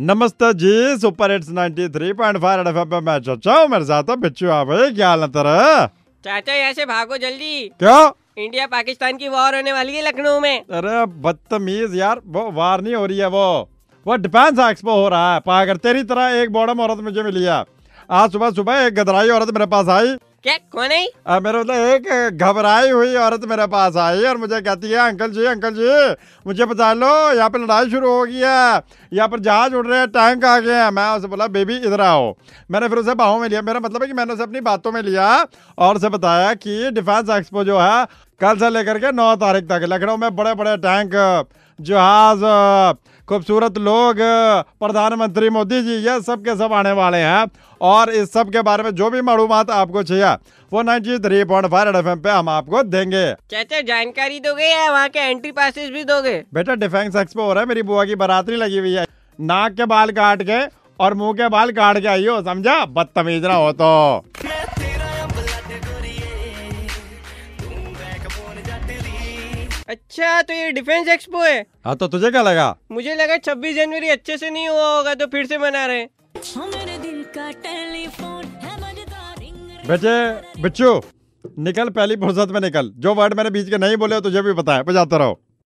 नमस्ते जी super hits 93.5 FM मैं चाचा हूँ मेरे साथ बिच्छू आ भाई क्या हाल है तेरा? चाचा यहाँ से भागो जल्दी। क्या? इंडिया पाकिस्तान की वॉर होने वाली है लखनऊ में। अरे बदतमीज यार वो वार नहीं हो रही है वो। वो डिफेंस एक्सपो हो रहा है पाकर तेरी तरह एक बॉडम औरत मुझे मिली है। आज सुबह सुबह एक गदराई औरत मेरे पास आई क्या? कौन है? आ, मेरे मतलब एक घबराई हुई औरत मेरे पास आई और मुझे कहती है अंकल जी अंकल जी मुझे बता लो यहाँ पे लड़ाई शुरू हो गई है। यहाँ पर जहाज़ उड़ रहे हैं टैंक आ गए हैं। मैं उसे बोला बेबी इधर आओ। मैंने फिर उसे बाहों में लिया। मेरा मतलब है कि मैंने उसे अपनी बातों में लिया और उसे बताया कि डिफेंस एक्सपो जो है कल से लेकर के नौ तारीख तक। लखनऊ में बड़े बड़े टैंक जहाज़ खूबसूरत लोग प्रधानमंत्री मोदी जी ये सब के सब आने वाले हैं। और इस सब के बारे में जो भी मालूम आपको चाहिए वो ninety three point five F पे हम आपको देंगे। चाचा जानकारी दोगे या वहाँ के एंट्री पासिस भी दोगे? बेटा डिफेंस एक्सपो हो रहा है मेरी बुआ की बरातरी लगी हुई है। नाक के बाल काट के और मुँह के बाल काट के आई हो समझा? बदतमीज ना हो तो। अच्छा तो ये डिफेंस एक्सपो है। हाँ तो तुझे क्या लगा? मुझे लगा 26 जनवरी अच्छे से नहीं हुआ होगा तो फिर से मना रहे बेटे बिच्छू निकल पहली फुर्सत में निकल। जो वर्ड मैंने बीच के नहीं बोले तुझे भी पता है बजाते रहो।